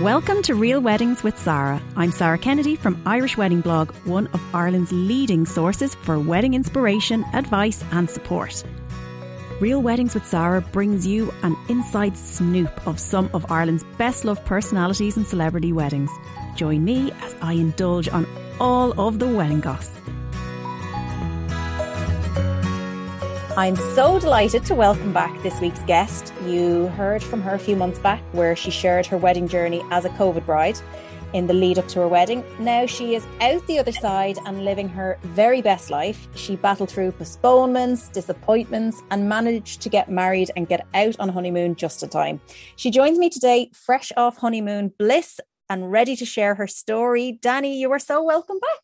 Welcome to Real Weddings with Sarah. I'm Sarah Kennedy from Irish Wedding Blog, one of Ireland's leading sources for wedding inspiration, advice, and support. Real Weddings with Sarah brings you an inside snoop of some of Ireland's best loved personalities and celebrity weddings. Join me as I indulge on all of the wedding gossip. I'm so delighted to welcome back this week's guest. You heard from her a few months back where she shared her wedding journey as a COVID bride in the lead up to her wedding. Now she is out the other side and living her very best life. She battled through postponements, disappointments, and managed to get married and get out on honeymoon just in time. She joins me today, fresh off honeymoon bliss and ready to share her story. Danny, you are so welcome back.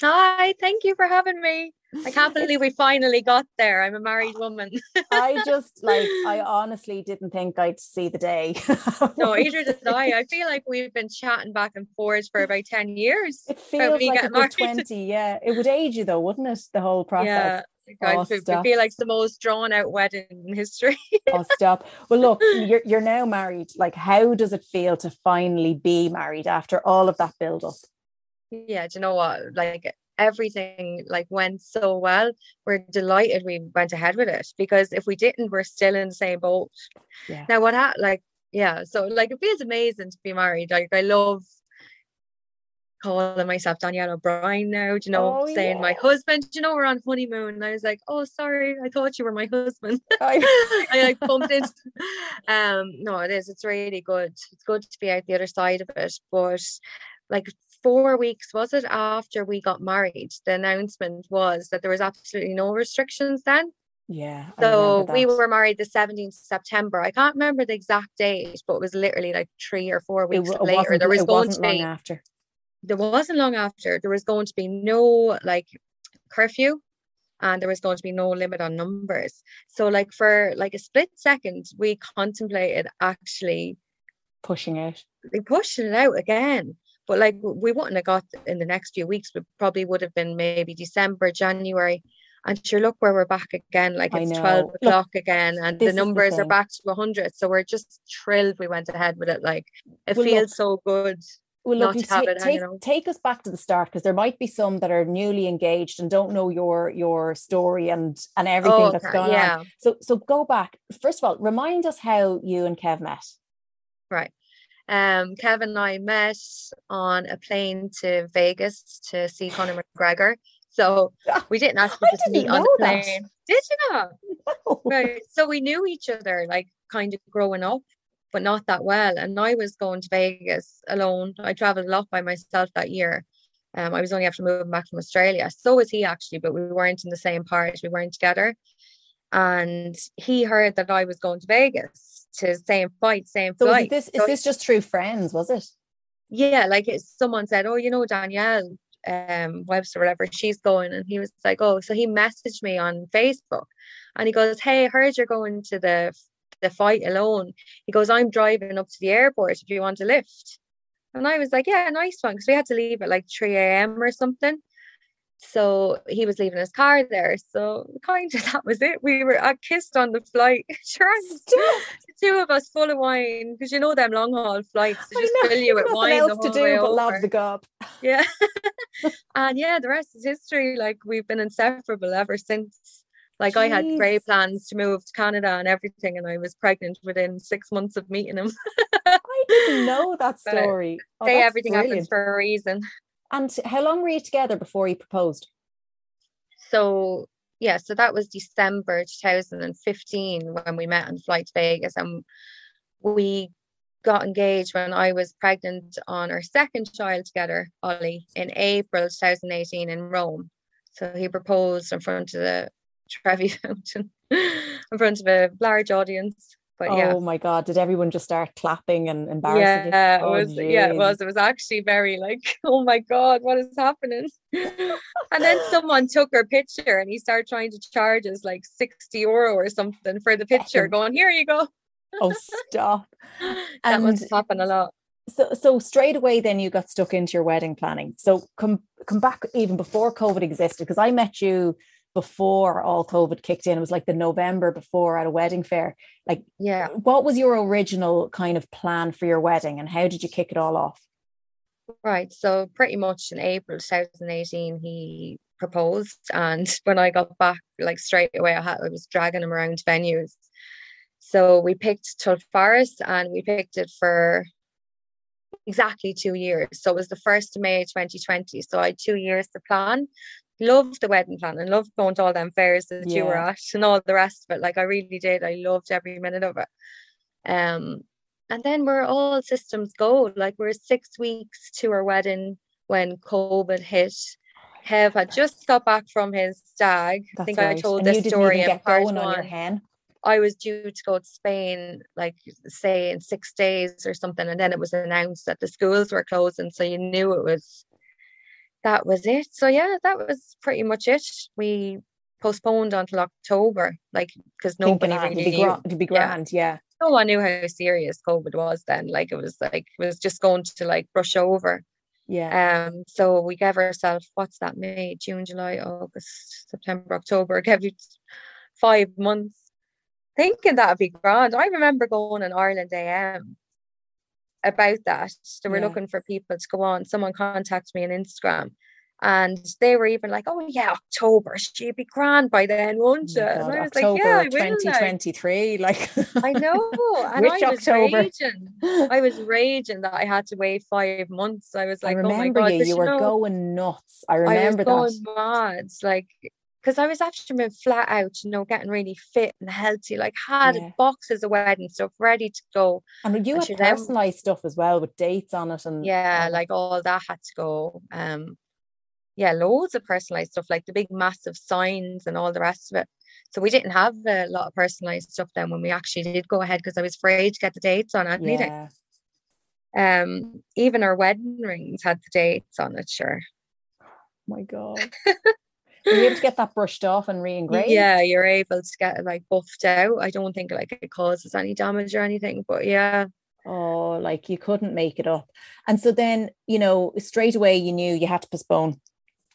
Hi, thank you for having me. I can't believe we finally got there. I'm a married woman. I just like I honestly didn't think I'd see the day. no, either did I. I feel like we've been chatting back and forth for about 10 years. It feels like a good 20, yeah. It would age you though, wouldn't it? The whole process. Yeah. Oh, I feel like it's the most drawn out wedding in history. oh, stop. Well, look, you're, you're now married. Like, how does it feel to finally be married after all of that build up? Yeah, do you know what? Like, everything like went so well we're delighted we went ahead with it because if we didn't we're still in the same boat yeah. now what ha- like yeah so like it feels amazing to be married like i love calling myself Danielle O'Brien now, do you know, oh, saying yeah. my husband, do you know, we're on honeymoon. And I was like, oh, sorry, I thought you were my husband. I like bumped into, um, no, it is, it's really good. It's good to be out the other side of it. But like four weeks was it after we got married the announcement was that there was absolutely no restrictions then. Yeah so we were married the 17th september. I can't remember the exact date but it was literally like three or four weeks it, later. there was going to be after. There wasn't long after. There was going to be no like curfew and there was going to be no limit on numbers. So like for like a split second we contemplated actually pushing out pushing it out again but like we wouldn't have got in the next few weeks, we probably would have been maybe December, January. And sure, look where we're back again. Like it's 12 o'clock look, again, and the numbers the are back to 100. So we're just thrilled we went ahead with it. Like it well, feels look, so good. Well, look, take, take, take us back to the start because there might be some that are newly engaged and don't know your your story and and everything oh, that's going yeah. on. So so go back. First of all, remind us how you and Kev met. Right. Um, Kevin and I met on a plane to Vegas to see Conor McGregor. So we didn't actually just meet on the plane. That. Did you not? No. Right. So we knew each other like kind of growing up, but not that well. And I was going to Vegas alone. I traveled a lot by myself that year. Um, I was only after moving back from Australia. So was he actually, but we weren't in the same part. We weren't together. And he heard that I was going to Vegas to same fight, same so flight. Is this so is this just through friends, was it? Yeah, like someone said, Oh, you know, Danielle um Webster, whatever, she's going. And he was like, Oh, so he messaged me on Facebook and he goes, Hey, I heard you're going to the the fight alone. He goes, I'm driving up to the airport if you want to lift. And I was like, Yeah, nice one. Because we had to leave at like 3 a.m. or something. So he was leaving his car there. So kind of that was it. We were I kissed on the flight. Sure, the two of us full of wine because you know them long haul flights. They just fill you with wine. else to do but love the gob. Yeah, and yeah, the rest is history. Like we've been inseparable ever since. Like Jeez. I had great plans to move to Canada and everything, and I was pregnant within six months of meeting him. I didn't know that story. Oh, say everything brilliant. happens for a reason. And how long were you together before you proposed? So yeah, so that was December 2015 when we met on flight to Vegas, and we got engaged when I was pregnant on our second child together, Ollie, in April 2018 in Rome. So he proposed in front of the Trevi Fountain, in front of a large audience. But yeah. Oh my god, did everyone just start clapping and embarrassing? Yeah, oh, it was geez. yeah, it oh, was. It was actually very like, oh my god, what is happening? and then someone took her picture and he started trying to charge us like 60 euro or something for the picture, going, Here you go. oh stop. that and must happen a lot. So so straight away then you got stuck into your wedding planning. So come come back even before COVID existed, because I met you before all COVID kicked in. It was like the November before at a wedding fair. Like, yeah, what was your original kind of plan for your wedding, and how did you kick it all off? Right. So pretty much in April 2018, he proposed, and when I got back, like straight away, I had I was dragging him around venues. So we picked Tullow Forest, and we picked it for exactly two years. So it was the first of May 2020. So I had two years to plan. Loved the wedding plan and loved going to all them fairs that yeah. you were at and all the rest of it. Like I really did. I loved every minute of it. Um, and then we're all systems go. Like we're six weeks to our wedding when COVID hit. Kev had just got back from his stag. That's I think right. I told and this story in part one. On. I was due to go to Spain, like say in six days or something, and then it was announced that the schools were closing, so you knew it was that was it. So yeah, that was pretty much it. We postponed until October, like because nobody really to be, knew. to be grand, yeah. yeah. No one knew how serious COVID was then. Like it was like it was just going to like brush over. Yeah. Um. So we gave ourselves what's that? May, June, July, August, September, October. Gave you five months thinking that'd be grand. I remember going in Ireland AM about that. They were yeah. looking for people to go on. Someone contacted me on Instagram and they were even like, "Oh yeah, October, she'd be grand by then, won't you?" Oh and I was October like, "Yeah, twenty twenty three, like I know." And Which I was October? raging. I was raging that I had to wait five months. I was like, I remember "Oh my god!" You, you were know, going nuts. I remember I was going that. mad. Like because I was after been flat out, you know, getting really fit and healthy, like had yeah. boxes of wedding stuff ready to go. And you and had personalized stuff as well with dates on it and yeah, like all that had to go. Um yeah, loads of personalized stuff, like the big massive signs and all the rest of it. So we didn't have a lot of personalized stuff then when we actually did go ahead because I was afraid to get the dates on anything. Yeah. Um, even our wedding rings had the dates on it, sure. Oh my god. Are you able to get that brushed off and re-engraved? Yeah, you're able to get it like buffed out. I don't think like it causes any damage or anything, but yeah. Oh, like you couldn't make it up. And so then, you know, straight away you knew you had to postpone.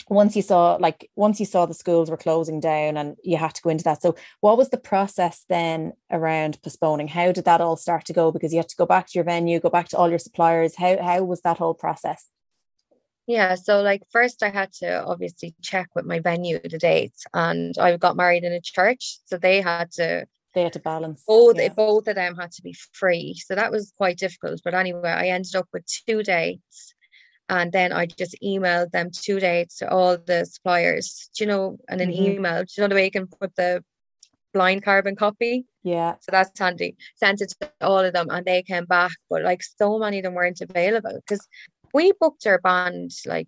Once you saw like once you saw the schools were closing down and you had to go into that. So what was the process then around postponing? How did that all start to go? Because you had to go back to your venue, go back to all your suppliers. How how was that whole process? Yeah, so like first I had to obviously check with my venue the dates and I got married in a church. So they had to they had to balance both yeah. both of them had to be free. So that was quite difficult. But anyway, I ended up with two dates and then I just emailed them two dates to all the suppliers, do you know, and an mm-hmm. email. Do you know the way you can put the blind carbon copy? Yeah. So that's handy. Sent it to all of them and they came back, but like so many of them weren't available because we booked our band like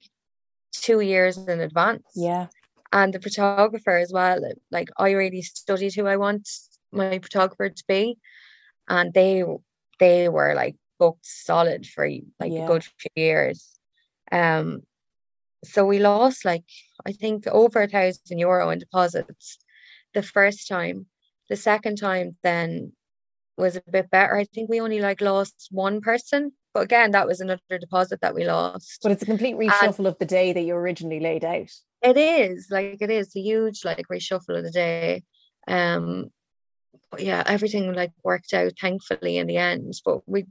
two years in advance. Yeah. And the photographer as well. Like I really studied who I want my photographer to be. And they they were like booked solid for like yeah. a good few years. Um so we lost like I think over a thousand euro in deposits the first time. The second time then was a bit better. I think we only like lost one person but again, that was another deposit that we lost. But it's a complete reshuffle and of the day that you originally laid out. It is like it is a huge like reshuffle of the day. Um, but yeah, everything like worked out thankfully in the end. But we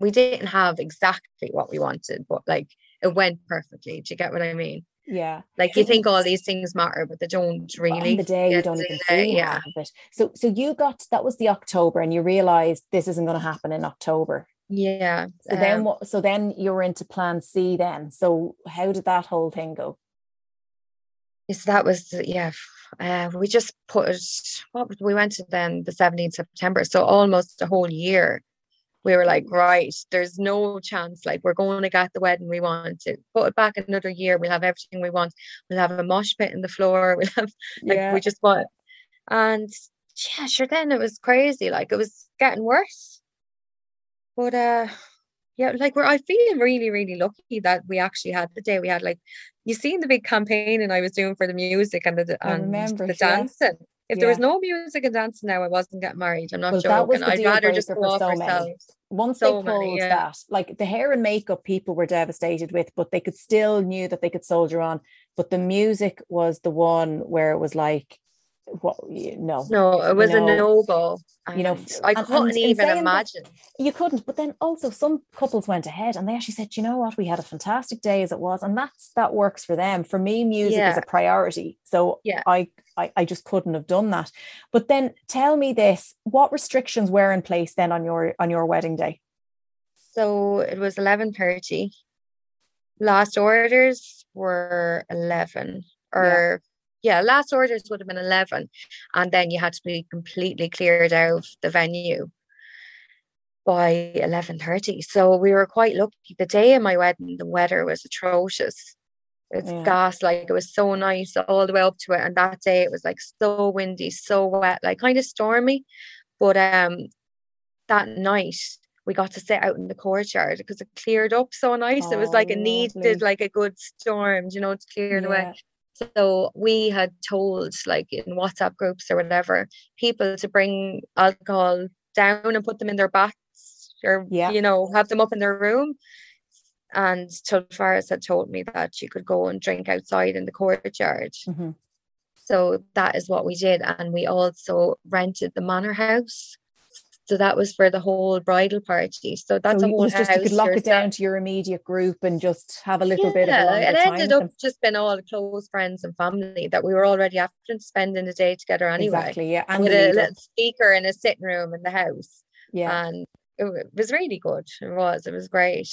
we didn't have exactly what we wanted, but like it went perfectly. Do you get what I mean? Yeah. Like you think all these things matter, but they don't really. The day you don't even see yeah. half of it. So so you got that was the October and you realized this isn't going to happen in October. Yeah. So um, then what so then you were into plan C then. So how did that whole thing go? Yes, that was yeah. Uh, we just put what we went to then the 17th September. So almost a whole year. We were like, right, there's no chance. Like we're going to get the wedding we want. To put it back another year. We'll have everything we want. We'll have a mosh pit in the floor. We'll have like yeah. we just want. And yeah, sure. Then it was crazy. Like it was getting worse but uh yeah, like we're I feel really, really lucky that we actually had the day we had like you seen the big campaign and I was doing for the music and the and remember, the dancing. If yeah. there was no music and dancing now, I wasn't getting married. I'm not well, joking. I'd rather just go off so ourselves. once so they pulled many, yeah. that, like the hair and makeup, people were devastated with, but they could still knew that they could soldier on. But the music was the one where it was like, what? No, no, it was you know, a no go. You know, I couldn't and, even imagine. You couldn't, but then also some couples went ahead and they actually said, you know what, we had a fantastic day as it was, and that's that works for them. For me, music yeah. is a priority, so yeah, I, I I just couldn't have done that. But then tell me this: what restrictions were in place then on your on your wedding day? So it was eleven thirty. Last orders were eleven, or yeah, last orders would have been 11. And then you had to be completely cleared out of the venue by 11.30. So we were quite lucky. The day of my wedding, the weather was atrocious. It's yeah. gas, like it was so nice all the way up to it. And that day it was like so windy, so wet, like kind of stormy. But um that night we got to sit out in the courtyard because it cleared up so nice. Oh, it was like it needed like a good storm, you know, to clear yeah. the way. So we had told, like in WhatsApp groups or whatever, people to bring alcohol down and put them in their baths or, yeah. you know, have them up in their room. And Tullow Forest had told me that you could go and drink outside in the courtyard. Mm-hmm. So that is what we did. And we also rented the manor house. So that was for the whole bridal party. So that's so a whole just, You could lock it down to your immediate group and just have a little yeah, bit of a It ended up just being all close friends and family that we were already after spending the day together anyway. Exactly, yeah. And with a little speaker in a sitting room in the house. Yeah. And it was really good. It was. It was great.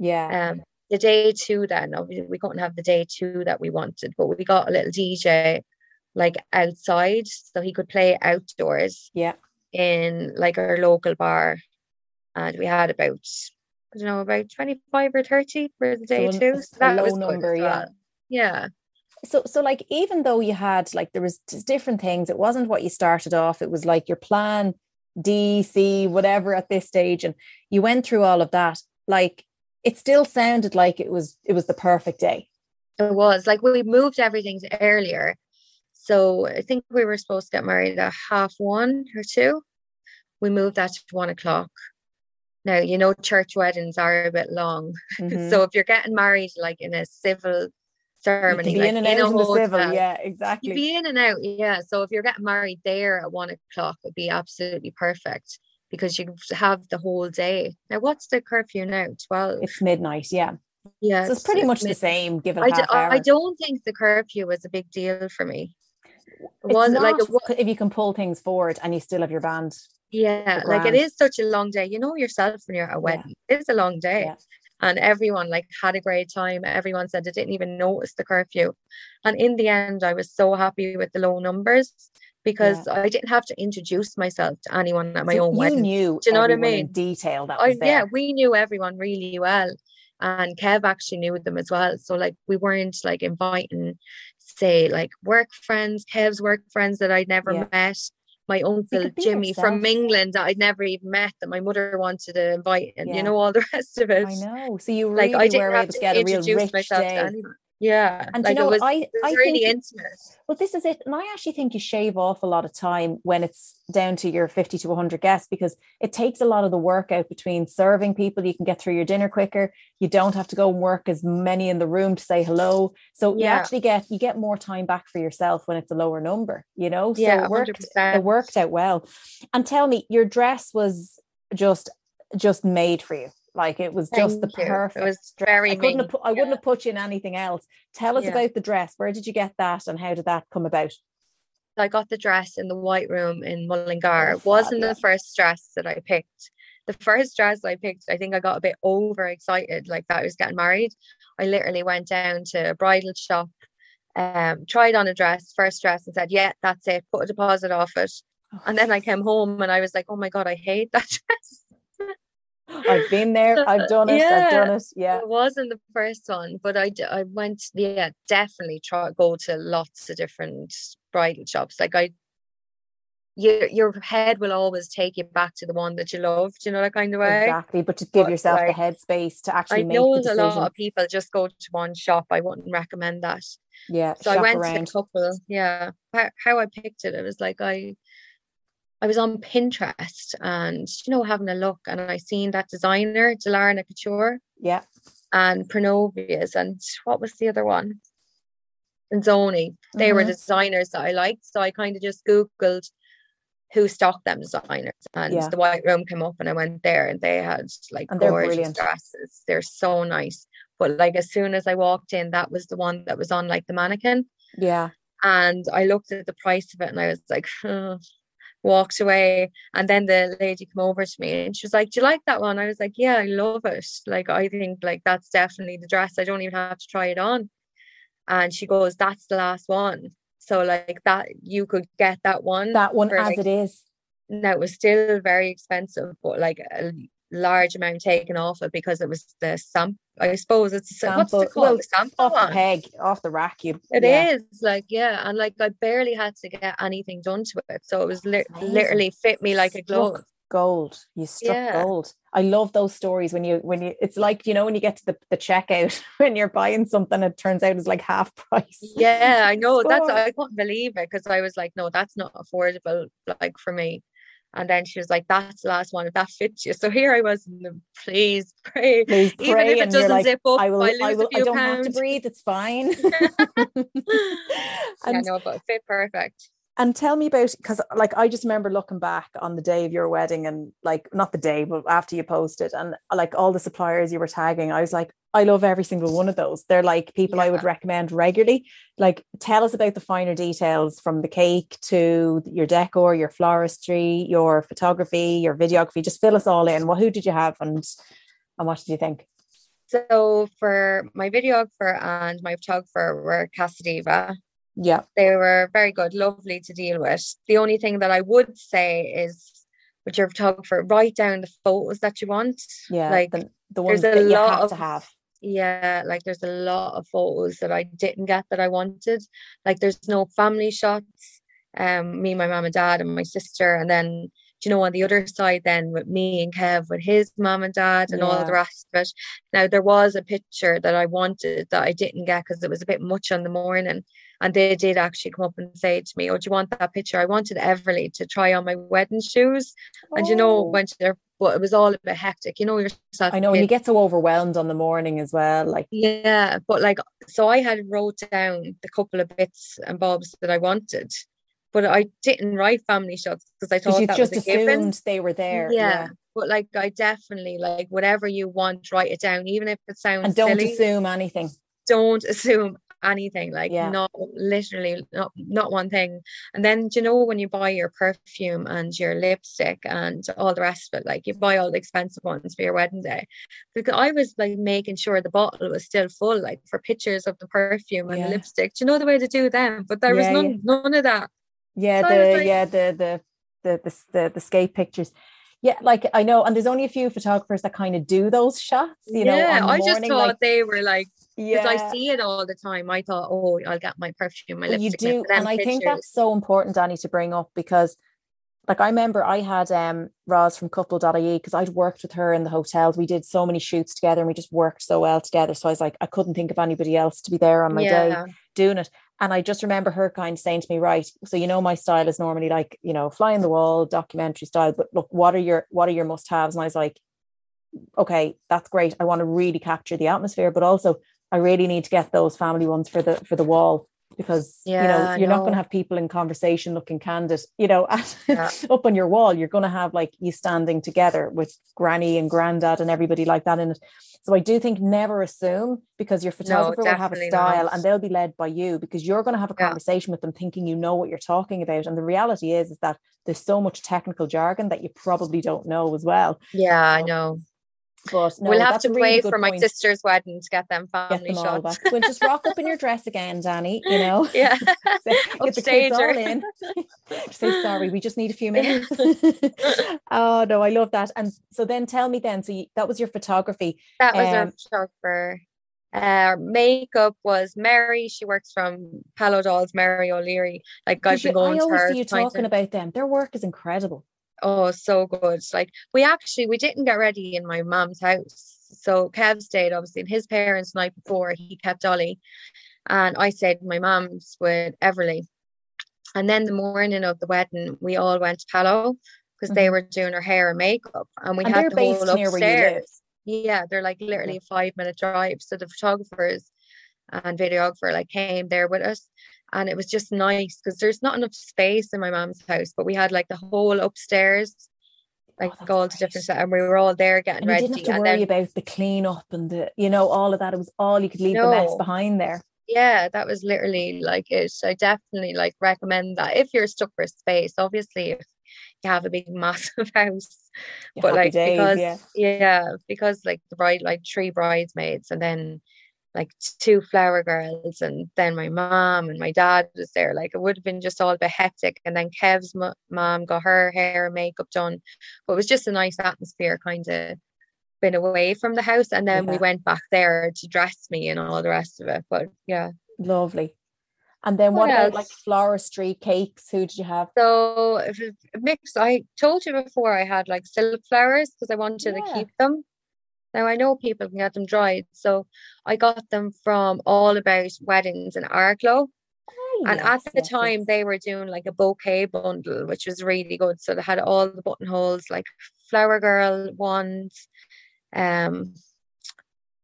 Yeah. Um, the day two then, obviously we couldn't have the day two that we wanted, but we got a little DJ like outside so he could play outdoors. Yeah in like our local bar, and we had about I don't know about twenty five or thirty for the day so too. So that was number, yeah. Well. Yeah. So so like even though you had like there was different things, it wasn't what you started off. It was like your plan D, C, whatever at this stage, and you went through all of that. Like it still sounded like it was it was the perfect day. It was like we moved everything earlier so I think we were supposed to get married at half one or two. We moved that to one o'clock. Now, you know, church weddings are a bit long. Mm-hmm. so if you're getting married like in a civil ceremony, be like in and in out in the civil, yeah, exactly. You'd be in and out, yeah. So if you're getting married there at one o'clock, it'd be absolutely perfect because you have the whole day. Now, what's the curfew now? Twelve. It's midnight, yeah. Yeah, so it's pretty much the same. Given I, d- I don't think the curfew was a big deal for me was like was, if you can pull things forward and you still have your band. Yeah, like it is such a long day. You know yourself when you're at a wedding, yeah. it's a long day. Yeah. And everyone like had a great time. Everyone said they didn't even notice the curfew. And in the end, I was so happy with the low numbers because yeah. I didn't have to introduce myself to anyone at my so own wedding. Knew Do you know what I mean? detail that I, Yeah, we knew everyone really well. And Kev actually knew them as well. So like we weren't like inviting say like work friends, Kev's work friends that I'd never yeah. met, my uncle Jimmy yourself. from England that I'd never even met that my mother wanted to invite, and yeah. you know all the rest of it. I know. So you really like I didn't were able to, to get a real rich day. Yeah. And like you know, was, I, I really think, intimate. Well, this is it. And I actually think you shave off a lot of time when it's down to your 50 to 100 guests because it takes a lot of the work out between serving people. You can get through your dinner quicker. You don't have to go and work as many in the room to say hello. So yeah. you actually get, you get more time back for yourself when it's a lower number, you know? So yeah, it worked, it worked out well. And tell me, your dress was just, just made for you. Like it was just the you. perfect. It was very. I couldn't. Have I wouldn't have put you in anything else. Tell us yeah. about the dress. Where did you get that, and how did that come about? I got the dress in the White Room in Mullingar. Oh, it wasn't the first dress that I picked. The first dress I picked, I think I got a bit overexcited, like that I was getting married. I literally went down to a bridal shop, um, tried on a dress, first dress, and said, "Yeah, that's it." Put a deposit off it, oh. and then I came home and I was like, "Oh my god, I hate that dress." I've been there. I've done it. Yeah, I've done it. Yeah. It wasn't the first one, but I, I went, yeah, definitely try go to lots of different bridal shops. Like I, your your head will always take you back to the one that you loved, you know, that kind of way. Exactly. But to give but yourself like, the headspace to actually I make know a lot of people just go to one shop. I wouldn't recommend that. Yeah. So I went around. to a couple. Yeah. How, how I picked it, it was like I I was on Pinterest and you know having a look and I seen that designer Daalarna Couture. Yeah. And Pronovias and what was the other one? Enzoani. They mm-hmm. were designers that I liked. So I kind of just Googled who stocked them designers and yeah. the white room came up and I went there and they had like and gorgeous dresses. They're so nice. But like as soon as I walked in, that was the one that was on like the mannequin. Yeah. And I looked at the price of it and I was like, oh, walked away. And then the lady came over to me and she was like, Do you like that one? I was like, Yeah, I love it. Like, I think like that's definitely the dress. I don't even have to try it on. And she goes, That's the last one. So like that you could get that one. That one as like, it is. Now it was still very expensive, but like a large amount taken off it because it was the sample. I suppose it's sample. What's it called? Well, sample off one. the peg, off the rack. You, It yeah. is like yeah, and like I barely had to get anything done to it, so it was li- literally fit me like a glove. Gold, you struck yeah. gold. I love those stories when you when you it's like you know when you get to the, the checkout when you're buying something it turns out it's like half price. Yeah, I know. That's I couldn't believe it because I was like, no, that's not affordable like for me. And then she was like, That's the last one, if that fits you. So here I was, please pray. Please Even if it doesn't like, zip up, I will, I, I, will, I don't pounds. have to breathe, it's fine. and, yeah, no, but fit perfect. And tell me about because like I just remember looking back on the day of your wedding and like not the day, but after you posted and like all the suppliers you were tagging, I was like, I love every single one of those. They're like people yeah. I would recommend regularly. Like, tell us about the finer details from the cake to your decor, your floristry, your photography, your videography. Just fill us all in. Well, who did you have and and what did you think? So for my videographer and my photographer were Casadiva. Yeah. They were very good, lovely to deal with. The only thing that I would say is with your photographer, write down the photos that you want. Yeah. Like the, the ones that you have of, to have yeah like there's a lot of photos that i didn't get that i wanted like there's no family shots um me my mom and dad and my sister and then you know on the other side then with me and kev with his mom and dad and yeah. all the rest of it now there was a picture that i wanted that i didn't get because it was a bit much on the morning and they did actually come up and say to me oh do you want that picture i wanted everly to try on my wedding shoes oh. and you know oh. when they're but it was all a bit hectic. You know yourself. I know, and you get so overwhelmed on the morning as well. Like yeah, but like so, I had wrote down the couple of bits and bobs that I wanted, but I didn't write family shots because I thought you that just was assumed given. they were there. Yeah. yeah. But like I definitely like whatever you want, write it down, even if it sounds and don't silly, assume anything. Don't assume anything like yeah. not literally not not one thing and then you know when you buy your perfume and your lipstick and all the rest of it like you buy all the expensive ones for your wedding day because I was like making sure the bottle was still full like for pictures of the perfume and yeah. the lipstick do you know the way to do them but there yeah, was none none of that yeah so the like, yeah the the the the the, the skate pictures yeah, like I know, and there's only a few photographers that kind of do those shots. You know, yeah, I just thought like, they were like yeah I see it all the time. I thought, oh, I'll get my perfume, my lipstick. You do, and I think that's so important, Danny, to bring up because like I remember I had um Roz from couple.ie because I'd worked with her in the hotels. We did so many shoots together and we just worked so well together. So I was like, I couldn't think of anybody else to be there on my yeah. day doing it. And I just remember her kind of saying to me, right, so you know my style is normally like, you know, fly in the wall, documentary style, but look, what are your what are your must-haves? And I was like, okay, that's great. I want to really capture the atmosphere, but also I really need to get those family ones for the for the wall because yeah, you know you're not going to have people in conversation looking candid you know at, yeah. up on your wall you're going to have like you standing together with granny and granddad and everybody like that in it so i do think never assume because your photographer no, will have a style not. and they'll be led by you because you're going to have a conversation yeah. with them thinking you know what you're talking about and the reality is is that there's so much technical jargon that you probably don't know as well yeah so, i know but no, we'll have to really wait for my sister's wedding to get them family get them shots. We'll just rock up in your dress again, Danny. You know, yeah. get the kids all in. say sorry, we just need a few minutes. oh no, I love that. And so then tell me then. So you, that was your photography. That was um, our photographer. Uh, makeup was Mary. She works from Palo Dolls, Mary O'Leary. Like I've been going I always see you talking to... about them. Their work is incredible oh so good. Like we actually we didn't get ready in my mom's house. So kev stayed obviously in his parents night before he kept ollie and i stayed in my mom's with everly. And then the morning of the wedding, we all went to Palo because mm-hmm. they were doing her hair and makeup, and we and had the whole upstairs. Yeah, they're like literally a five minute drive. So the photographers and videographer like came there with us, and it was just nice because there's not enough space in my mom's house, but we had like the whole upstairs oh, like oh, all the different stuff, and we were all there getting and ready. You didn't have to worry then, about the clean up and the, you know, all of that. It was all you could leave no, the mess behind there. Yeah, that was literally like it. I definitely like recommend that if you're stuck for space. Obviously, if you have a big massive house, but like days, because yeah. yeah, because like the bride, like three bridesmaids, and then like two flower girls and then my mom and my dad was there. Like it would have been just all a bit hectic. And then Kev's mom got her hair and makeup done. But it was just a nice atmosphere kind of been away from the house. And then yeah. we went back there to dress me and all the rest of it. But yeah. Lovely. And then what, what about like floristry cakes? Who did you have? So mixed i told you before i had like silk flowers because i wanted yeah. to keep them now I know people can get them dried, so I got them from All About Weddings in Arklow. Oh, and yes, at the yes, time yes. they were doing like a bouquet bundle, which was really good. So they had all the buttonholes, like flower girl ones, um,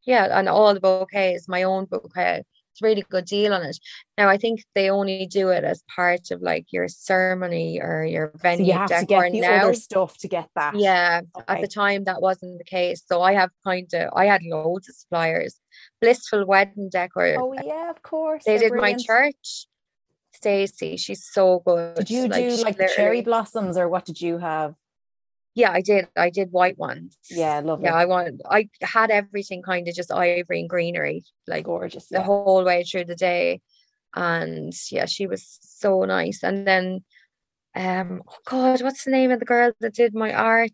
yeah, and all the bouquets, my own bouquet really good deal on it. Now I think they only do it as part of like your ceremony or your venue. So you have to get the now. other stuff to get that. Yeah, okay. at the time that wasn't the case. So I have kind of I had loads of suppliers. Blissful wedding decor. Oh yeah, of course. They did brilliant. my church. Stacy, she's so good. Did you like, do like the cherry blossoms or what did you have? Yeah, I did. I did white ones. Yeah, lovely. Yeah, I wanted. I had everything kind of just ivory and greenery, like gorgeous, the yeah. whole way through the day. And yeah, she was so nice. And then, um, oh God, what's the name of the girl that did my art?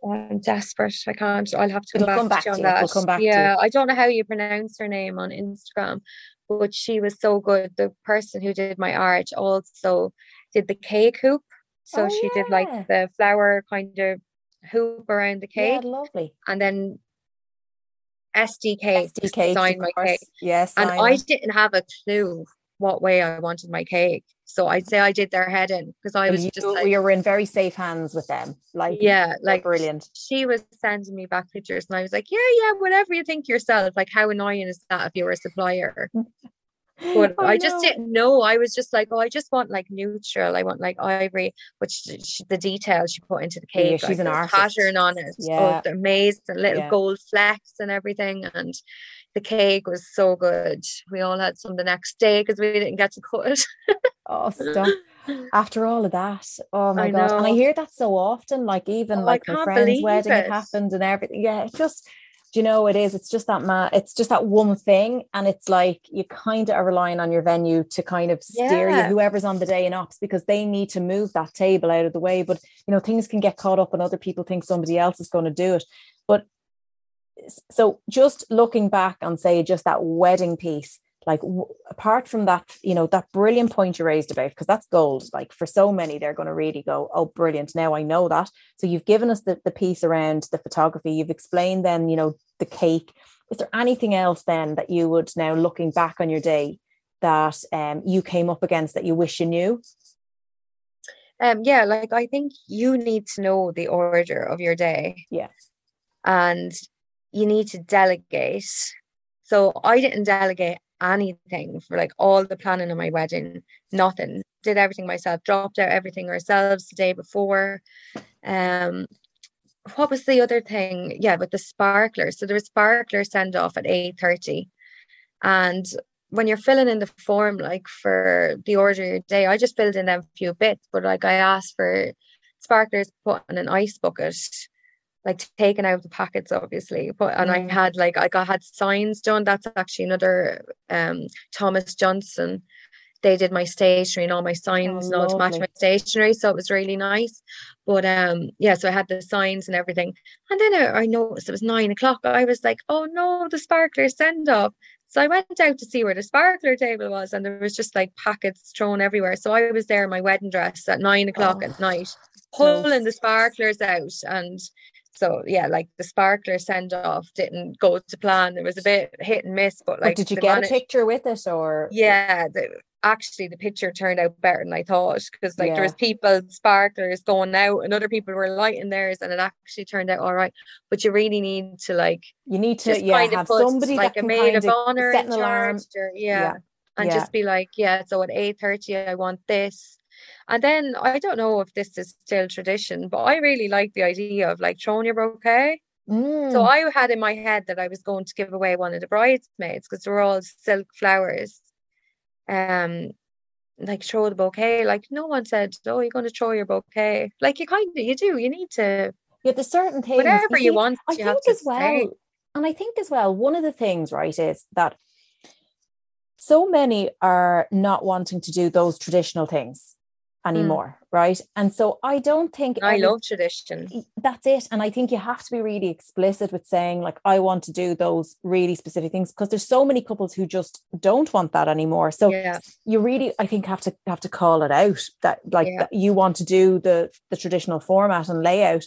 Oh, I'm desperate. I can't. I'll have to go back, back, to, on that. We'll come back yeah, I don't know how you pronounce her name on Instagram, but she was so good. The person who did my art also did the cake hoop so oh, she yeah. did like oh, the flower kind of hoop around the cake. Yeah, lovely. And then SDK, SDK designed my cake. Yes. And I didn't have a clue what way I wanted my cake. So I'd say I did their head in because I was you, just like, we were in very safe hands with them. Like yeah, like brilliant. She was sending me back pictures and I was like, Yeah, yeah, whatever you think yourself. Like how annoying is that if you were a supplier? but I, oh, I just didn't know. I was just like, oh, I just want like neutral. I want like ivory, which she, the details she put into the cake, yeah, she's like, an artist. pattern on it. Oh, yeah, oh, amazing, little yeah. gold flecks and everything, and the cake was so good. We all had some the next day because we didn't get to cut it. oh, stop. After all of that, oh my I god! Know. And I hear that so often. Like even oh, like my friend's wedding, it happened and everything. Yeah, it just you know it is? It's just that ma- it's just that one thing and it's like you kind of are relying on your venue to kind of steer yeah. you whoever's on the day in ops because they need to move that table out of the way. But you know things can get caught up and other people think somebody else is going to do it. But so just looking back on say just that wedding piece like w- apart from that you know that brilliant point you raised about because that's gold like for so many they're going to really go oh brilliant now i know that. So you've given us the, the piece around the photography you've explained then you know the cake. Is there anything else then that you would now looking back on your day that um, you came up against that you wish you knew? Um yeah like i think you need to know the order of your day. Yeah. And you need to delegate. So I didn't delegate anything for like all the planning of my wedding, nothing. Did everything myself, dropped out everything ourselves the day before. Um, what was the other thing? Yeah, with the sparklers. So there was sparkler send off at 8:30. And when you're filling in the form, like for the order of your day, I just filled in them few bits, but like I asked for sparklers put in an ice bucket like taken out of the packets obviously but and mm. I had like I got had signs done. That's actually another um Thomas Johnson. They did my stationery and all my signs oh, and all to match my stationery so it was really nice. But um yeah so I had the signs and everything. And then I, I noticed it was nine o'clock. I was like oh no the sparkler send up. So I went out to see where the sparkler table was and there was just like packets thrown everywhere. So I was there in my wedding dress at nine o'clock oh. at night pulling the sparklers out and So yeah, like the sparkler send off didn't go to plan. It was a bit hit and miss, but like but did you get a picture with it or yeah, the, actually the picture turned out better than I thought because like yeah. there was people sparklers going out and other people were lighting theirs and it actually turned out all right. But you really need to like you need to yeah have put, somebody like a maid of honor set an alarm. Or, yeah. yeah. And just be like, yeah, so at eight thirty I want this and then I don't know if this is still tradition, but I really like the idea of like throwing your bouquet. Mm. So I had in my head that I was going to give away one of the bridesmaids because they're all silk flowers. Um, like throw the bouquet. Like no one said, "Oh, you're going to throw your bouquet." Like you kind of you do. You need to. Yeah, there's certain things. Whatever you, you want. I you think as well, say. and I think as well, one of the things, right, is that so many are not wanting to do those traditional things. Anymore mm. right and so i don't think i every, love tradition that's it and i think you have to be really explicit with saying like i want to do those really specific things because there's so many couples who just don't want that anymore so yeah. you really i think have to have to call it out that like yeah. that you want to do the the traditional format and layout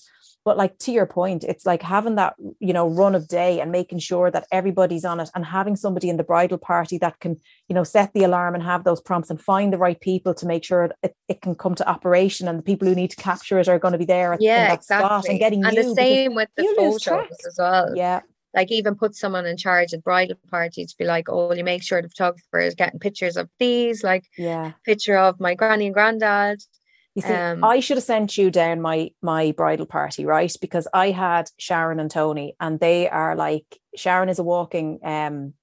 but like to your point it's like having that you know run of day and making sure that everybody's on it and having somebody in the bridal party that can you know set the alarm and have those prompts and find the right people to make sure it, it can come to operation and the people who need to capture it are going to be there at, yeah, that exactly. spot and getting and the same with the photos as well. Yeah. Like even put someone in charge of bridal party to be like, oh, you make sure the photographer is getting pictures of these, like yeah, picture of my granny and granddad, you see, um, I should have sent you down my my bridal party, right? Because I had Sharon and Tony, and they are like Sharon is a walking um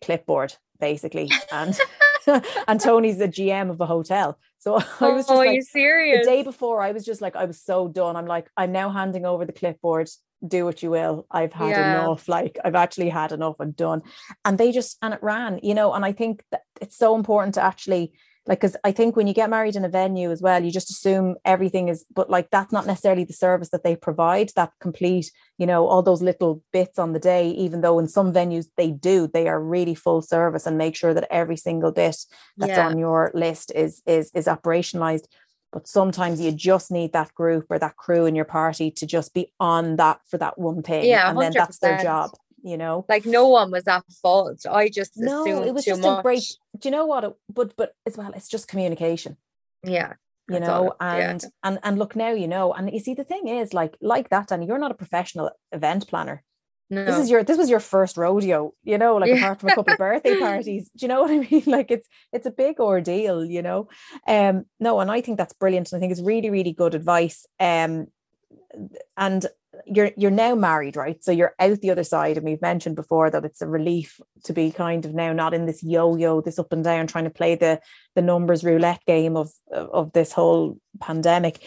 clipboard, basically, and and Tony's the GM of a hotel. So I was just oh, like, serious? The day before, I was just like, I was so done. I'm like, I'm now handing over the clipboard. Do what you will. I've had yeah. enough. Like I've actually had enough. I'm done. And they just and it ran, you know. And I think that it's so important to actually like because i think when you get married in a venue as well you just assume everything is but like that's not necessarily the service that they provide that complete you know all those little bits on the day even though in some venues they do they are really full service and make sure that every single bit that's yeah. on your list is is is operationalized but sometimes you just need that group or that crew in your party to just be on that for that one thing yeah and then that's their job you know? Like no one was at fault. I just no it was just much. a great do you know what? It, but but as well it's just communication. Yeah you know and yeah. and and look now you know. And you see the thing is like like that and you're not a professional event planner. No. this is your this was your first rodeo you know like yeah. apart from a couple of birthday parties. Do you know what i mean? Like it's it's a big ordeal you know? Um no and i think that's brilliant and i think it's really really good advice. Um and you're you're now married right? So you're out the other side and we've mentioned before that it's a relief to be kind of now not in this yo-yo this up and down trying to play the the numbers roulette game of of this whole pandemic.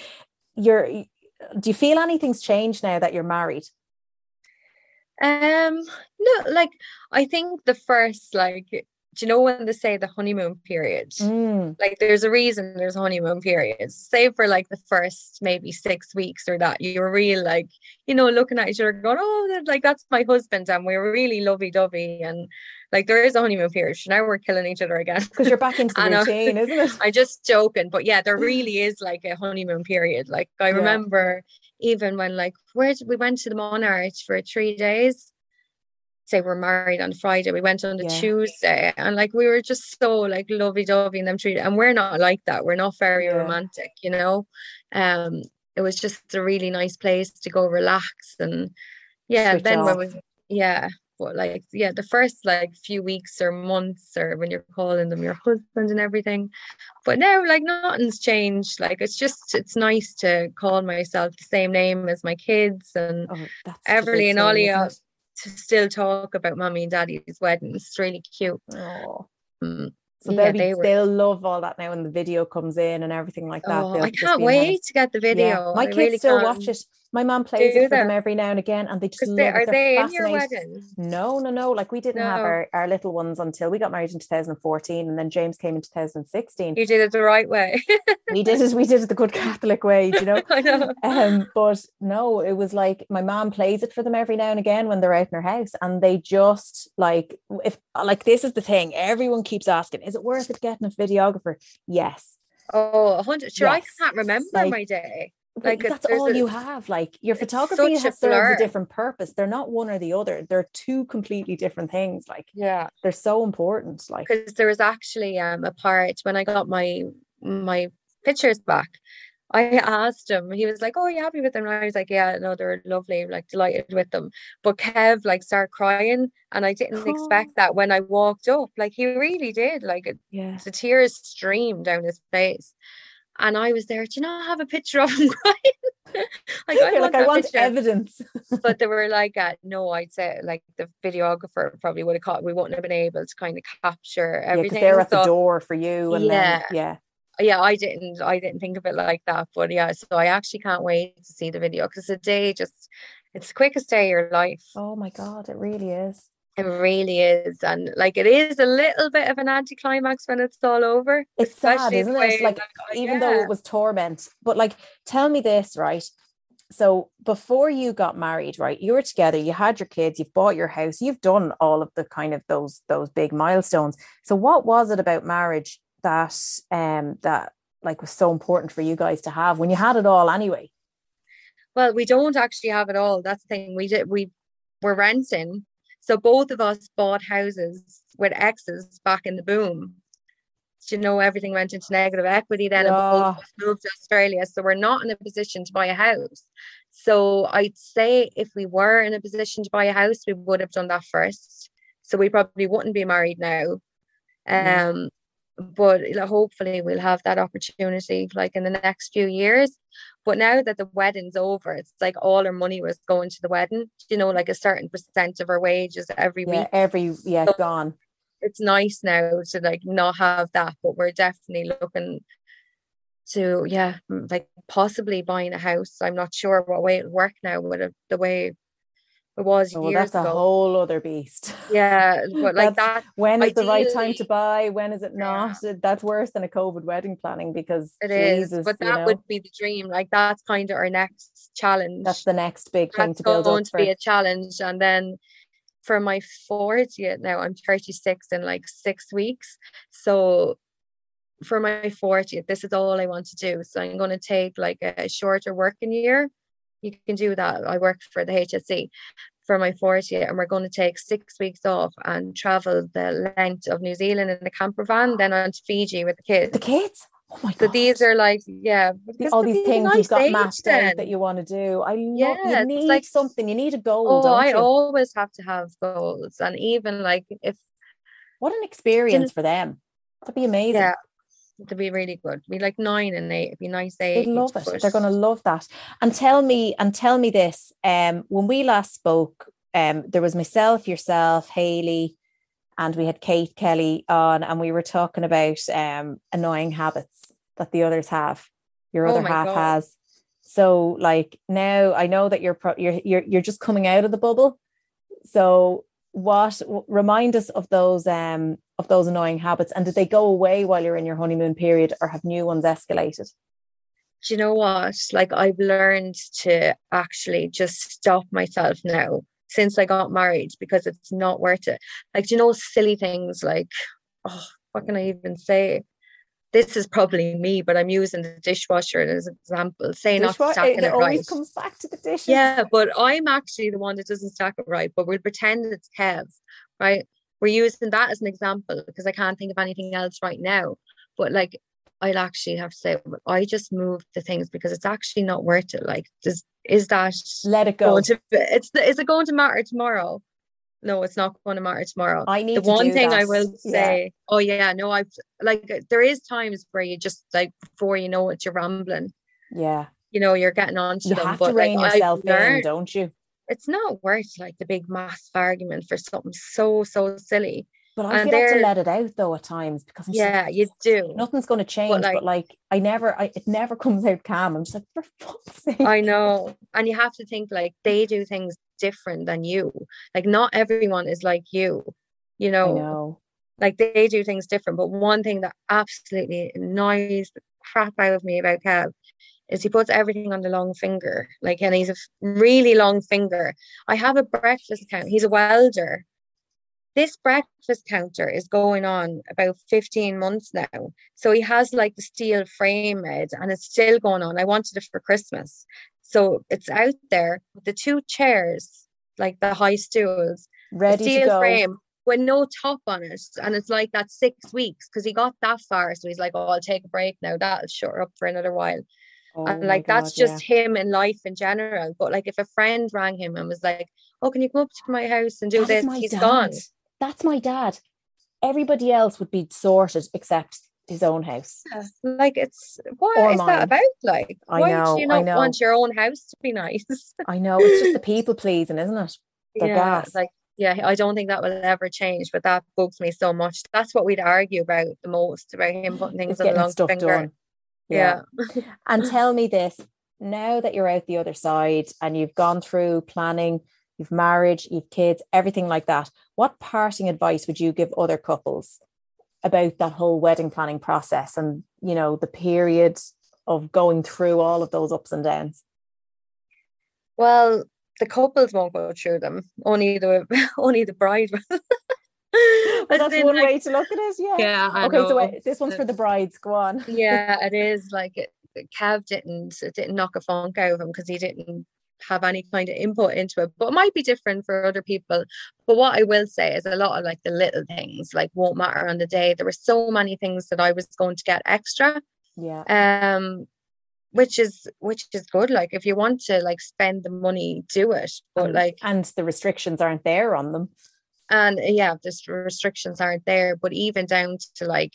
You're do you feel anything's changed now that you're married? Um no like i think the first like do you know when they say the honeymoon period? Mm. Like there's a reason there's honeymoon periods. Say for like the first maybe six weeks or that, you're real like, you know, looking at each other going, Oh, like that's my husband and we're really lovey dovey and like there is a honeymoon period. So now we're killing each other again. Because you're back into the routine, isn't it? I just joking. But yeah, there really is like a honeymoon period. Like I yeah. remember even when like where we went to the Monart for three days say we're married on Friday, we went on the yeah. Tuesday, and like we were just so like lovey dovey and them treated, and we're not like that. We're not very yeah. romantic, you know. Um, it was just a really nice place to go relax and yeah. Switch then when we yeah, but like yeah, the first like few weeks or months or when you're calling them your husband and everything, but now like nothing's changed. Like it's just it's nice to call myself the same name as my kids and oh, Everly and Ollie to still talk about mommy and daddy's wedding. It's really cute. Oh. Mm. So yeah, they'll, were... they'll love all that now when the video comes in and everything like that. Oh, I can't wait to get the video. Yeah. My I kids really still can. watch it. My mom plays it for them every now and again, and they just love they, it. Are they in your wedding? No, no, no. Like we didn't no. have our, our little ones until we got married in 2014, and then James came in 2016. You did it the right way. we did it. We did it the good Catholic way, you know. I know. Um, but no, it was like my mom plays it for them every now and again when they're out in her house, and they just like if like this is the thing. Everyone keeps asking, is it worth it getting a videographer? Yes. Oh, 100. Sure, yes. I can't remember like, my day like that's all a, you have. Like your photography has serves a different purpose. They're not one or the other. They're two completely different things. Like yeah, they're so important. Like because there was actually um a part when I got my my pictures back. I asked him, he was like, Oh, are you happy with them? And I was like, Yeah, no, they're lovely, like delighted with them. But Kev like started crying and I didn't oh. expect that when I walked up. Like he really did. Like it, yeah. the tears streamed down his face. And I was there, do you not have a picture of him crying? like, I, like, I want picture. evidence. but they were like, uh, no, I'd say like the videographer probably would have caught, we wouldn't have been able to kind of capture everything. Yeah, they're at so, the door for you. And yeah. Then, yeah yeah i didn't i didn't think of it like that but yeah so i actually can't wait to see the video because the day just it's the quickest day of your life oh my god it really is it really is and like it is a little bit of an anticlimax when it's all over it's sad isn't it like, like even yeah. though it was torment but like tell me this right so before you got married right you were together you had your kids you've bought your house you've done all of the kind of those those big milestones so what was it about marriage that um that like was so important for you guys to have when you had it all anyway? Well, we don't actually have it all. That's the thing. We did we were renting. So both of us bought houses with exes back in the boom. You know, everything went into negative equity then yeah. and both moved to Australia. So we're not in a position to buy a house. So I'd say if we were in a position to buy a house, we would have done that first. So we probably wouldn't be married now. Um, but hopefully we'll have that opportunity like in the next few years. But now that the wedding's over it's like all our money was going to the wedding you know like a certain percent of our wages every yeah, week. every yeah so gone. it's nice now to like not have that but we're definitely looking to yeah like possibly buying a house. I'm not sure what way it'll work now with uh, the way it was oh, years that's ago. a whole other beast. Yeah, but like that. When is the right time to buy? When is it not? Yeah. That's worse than a COVID wedding planning because it Jesus, is. But that you know, would be the dream. Like that's kind of our next challenge. That's the next big that's thing to build going to be a challenge, and then for my 40th now, I'm 36 in like six weeks. So for my 40th, this is all I want to do. So I'm going to take like a shorter working year you can do that. I work for the HSE for my 40th and we're going to take six weeks off and travel the length of New Zealand in a camper van, then on to Fiji with the kids. The kids? Oh my god. So these are like, yeah. All these things nice you've got mapped then. out that you want to do. I love yeah, you need like, something, you need a goal. Oh, I you? always have to have goals. And even like if what an experience for them. That'd be amazing. Yeah to be really good. Be like nine and eight. It'd be nice eight. They love it. They're gonna love that. And tell me, and tell me this. Um, when we last spoke, um, there was myself, yourself, Haley, and we had Kate Kelly on, and we were talking about um annoying habits that the others have. Your oh other half God. has. So, like now, I know that you're pro- you're you're you're just coming out of the bubble. So, what remind us of those um of those annoying habits and did they go away while you're in your honeymoon period or have new ones escalated do you know what like i've learned to actually just stop myself now since i got married because it's not worth it like do you know silly things like oh what can i even say this is probably me, but I'm using the dishwasher as an example. Say not stacking it, it always right. comes back to the dishes. Yeah, but I'm actually the one that doesn't stack it right. But we'll pretend it's Kev, right? We're using that as an example because I can't think of anything else right now. But like, I'll actually have to say, I just moved the things because it's actually not worth it. Like, does is that let it go? To, it's is it going to matter tomorrow? no, it's not going to matter tomorrow. I need the one thing that. I will say. Yeah. Oh yeah, no, I've like there is times where you just like before you know it, you're rambling. Yeah. You know, you're getting on to you them. have but to rein like, yourself learned, in, don't you? It's not worth like the big massive argument for something so so silly. But I and feel like to let it out though at times because I'm yeah, you do. Nothing's going to change, but like, but like, I never, I, it never comes out calm. I'm just like, for fuck's sake. I know, and you have to think like they do things different than you. Like not everyone is like you, you know. know. Like they do things different. But one thing that absolutely annoys the crap out of me about Kev is he puts everything on the long finger. Like and he's a really long finger. I have a breakfast account. He's a welder. this breakfast counter is going on about 15 months now. So he has like the steel frame made and it's still going on. I wanted it for Christmas. So it's out there with the two chairs, like the high stools, ready steel to go. frame with no top on it. And it's like that six weeks because he got that far. So he's like, Oh, I'll take a break now. That'll shut up for another while. Oh and like God, that's just yeah. him in life in general. But like if a friend rang him and was like, Oh, can you come up to my house and do this? He's dad. gone. That's my dad. Everybody else would be sorted except his own house. Yeah. Like it's what or is mine. that about? Like I why know, do you not want your own house to be nice? I know it's just the people pleasing, isn't it? The yeah, gas. like yeah, I don't think that will ever change, but that bugs me so much. That's what we'd argue about the most about him putting things on the long finger. Done. Yeah. yeah. and tell me this now that you're out the other side and you've gone through planning, you've married, you've kids, everything like that, what parting advice would you give other couples about that whole wedding planning process and, you know, the period of going through all of those ups and downs? Well, the couples won't go through them. Only the only the bride. well, that's one like, way to look at it. Yeah. Yeah. I okay. Know. So wait, this one's for the brides. Go on. yeah, it is. Like it, Kev didn't it didn't knock a funk out of him because he didn't have any kind of input into it. But it might be different for other people. But what I will say is a lot of like the little things like won't matter on the day. There were so many things that I was going to get extra. Yeah. Um which is which is good like if you want to like spend the money do it but and, like and the restrictions aren't there on them and uh, yeah the restrictions aren't there but even down to like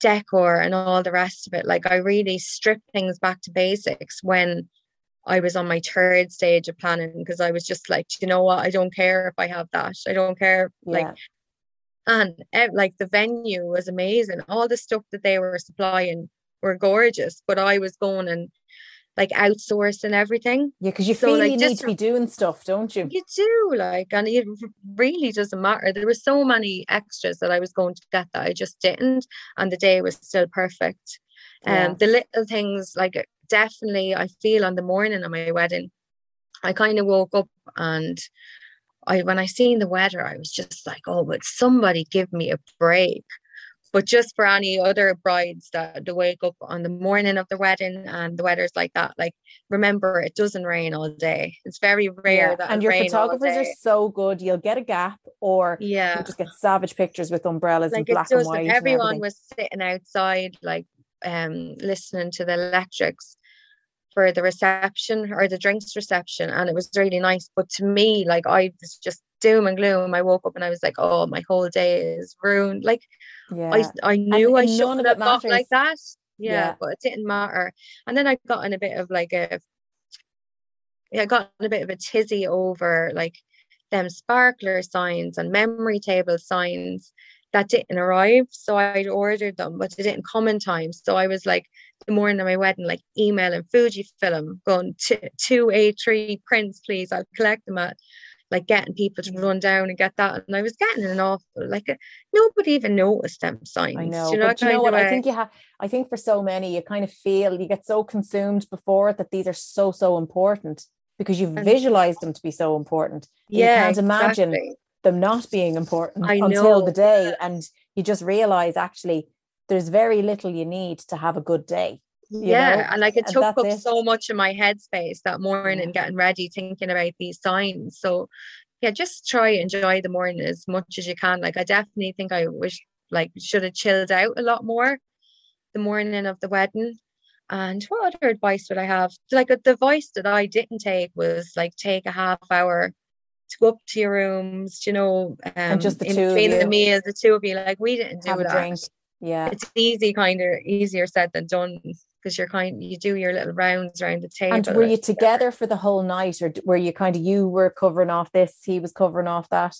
decor and all the rest of it like i really stripped things back to basics when i was on my third stage of planning because i was just like you know what? I don't care if i have that. I don't care yeah. like and eh, like the venue was amazing. All the stuff that they were supplying were gorgeous, but I was going and like outsourcing everything. Yeah, because you so, feel like, you need to be doing stuff, don't you? You do, like, and it really doesn't matter. There were so many extras that I was going to get that I just didn't, and the day was still perfect. And um, the little things, like, definitely, I feel on the morning of my wedding, I kind of woke up and I, when I seen the weather, I was just like, oh, would somebody give me a break? But just for any other brides that they wake up on the morning of the wedding and the weather's like that, like remember it doesn't rain all day. It's very rare yeah. that and your photographers are so good. You'll get a gap or yeah, just get savage pictures with umbrellas like and black and white. Everyone and was sitting outside, like um listening to the electrics for the reception or the drinks reception and it was really nice but to me like I was just doom and gloom I woke up and I was like oh my whole day is ruined like yeah. I, I knew and, I shouldn't have got like that. Yeah, yeah, but it didn't matter. And then I got in a bit of like a yeah, I got in a bit of a tizzy over like them sparkler signs and memory table signs that didn't arrive. So I'd ordered them, but they didn't come in time. So I was like the morning of my wedding, like emailing Fujifilm, going to two A3 prints, please. I'll collect them at like getting people to run down and get that. And I was getting an awful like nobody even noticed them signs. I know, you know, but you know what? I think you have. I think for so many, you kind of feel you get so consumed before it that these are so so important because you've visualized them to be so important. Yeah, you can't imagine exactly. Them not being important I until know. the day, and you just realize actually there's very little you need to have a good day yeah know? and like it took up it. so much of my headspace that morning yeah. getting ready thinking about these signs so yeah just try enjoy the morning as much as you can like i definitely think i wish like should have chilled out a lot more the morning of the wedding and what other advice would i have like the advice that i didn't take was like take a half hour to go up to your rooms you know um, and just the two between the meals the two of you like we didn't do have that drink. yeah it's easy kind of easier said than done because you're kind you do your little rounds around the table. And were you together for the whole night, or were you kind of you were covering off this, he was covering off that?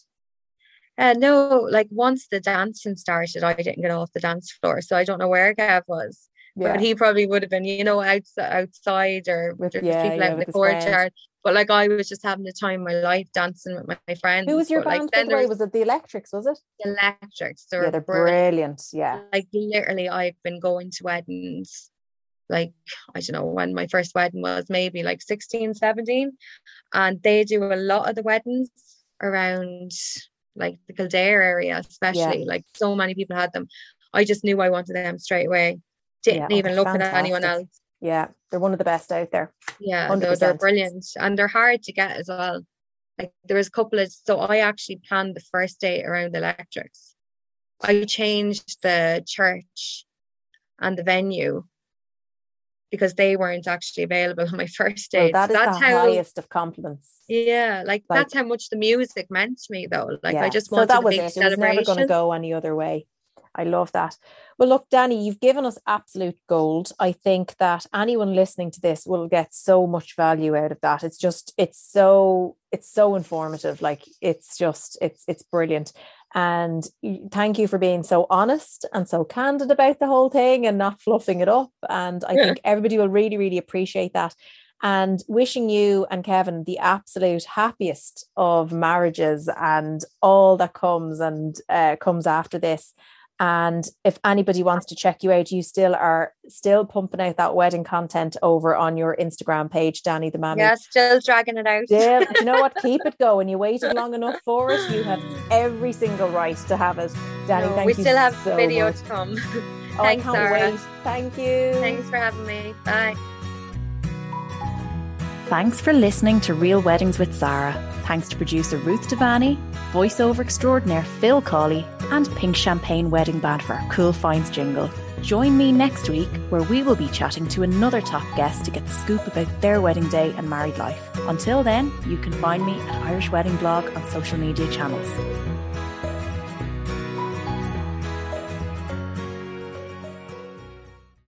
Uh, no, like once the dancing started, I didn't get off the dance floor, so I don't know where Gav was. Yeah. But he probably would have been, you know, outside, outside or with yeah, people yeah, out in the courtyard. But like I was just having the time of my life dancing with my, my friends. Who was your but, band? Like, then was it the Electrics? Was it the Electrics? They're yeah, they're brilliant. brilliant. Yeah, like literally, I've been going to weddings like I don't know when my first wedding was maybe like 16 17 and they do a lot of the weddings around like the Kildare area, especially. Yeah. Like so many people had them. I just knew I wanted them straight away. Didn't yeah, even look fantastic. at anyone else. Yeah, they're one of the best out there. Yeah, they're, they're brilliant and they're hard to get as well. Like there was a couple of so I actually planned the first day around electrics. I changed the church and the venue because they weren't actually available on my first day. Well, that so is that's the how, highest of compliments. Yeah, like, like, that's how much the music meant to me though. Like yeah. I just wanted so that was big it. It was never going to go any other way. I love that. Well, look, Danny, you've given us absolute gold. I think that anyone listening to this will get so much value out of that. It's just, it's so, it's so informative. Like it's just, it's, it's brilliant. And thank you for being so honest and so candid about the whole thing and not fluffing it up. And I yeah. think everybody will really, really appreciate that. And wishing you and Kevin the absolute happiest of marriages and all that comes and uh, comes after this. And if anybody wants to check you out, you still are still pumping out that wedding content over on your Instagram page, Danny the Mammy. Yeah, still dragging it out. Yeah, you know what? Keep it going. You waited long enough for it. You have every single right to have it, Danny. No, thank we you. We still have so video much. to come. Oh, Thanks, Sarah. Wait. Thank you. Thanks for having me. Bye. Thanks for listening to Real Weddings with Sarah. Thanks to producer Ruth Devani, voiceover extraordinaire Phil Cawley, and Pink Champagne Wedding Band for our Cool Finds jingle. Join me next week where we will be chatting to another top guest to get the scoop about their wedding day and married life. Until then, you can find me at Irish Wedding Blog on social media channels.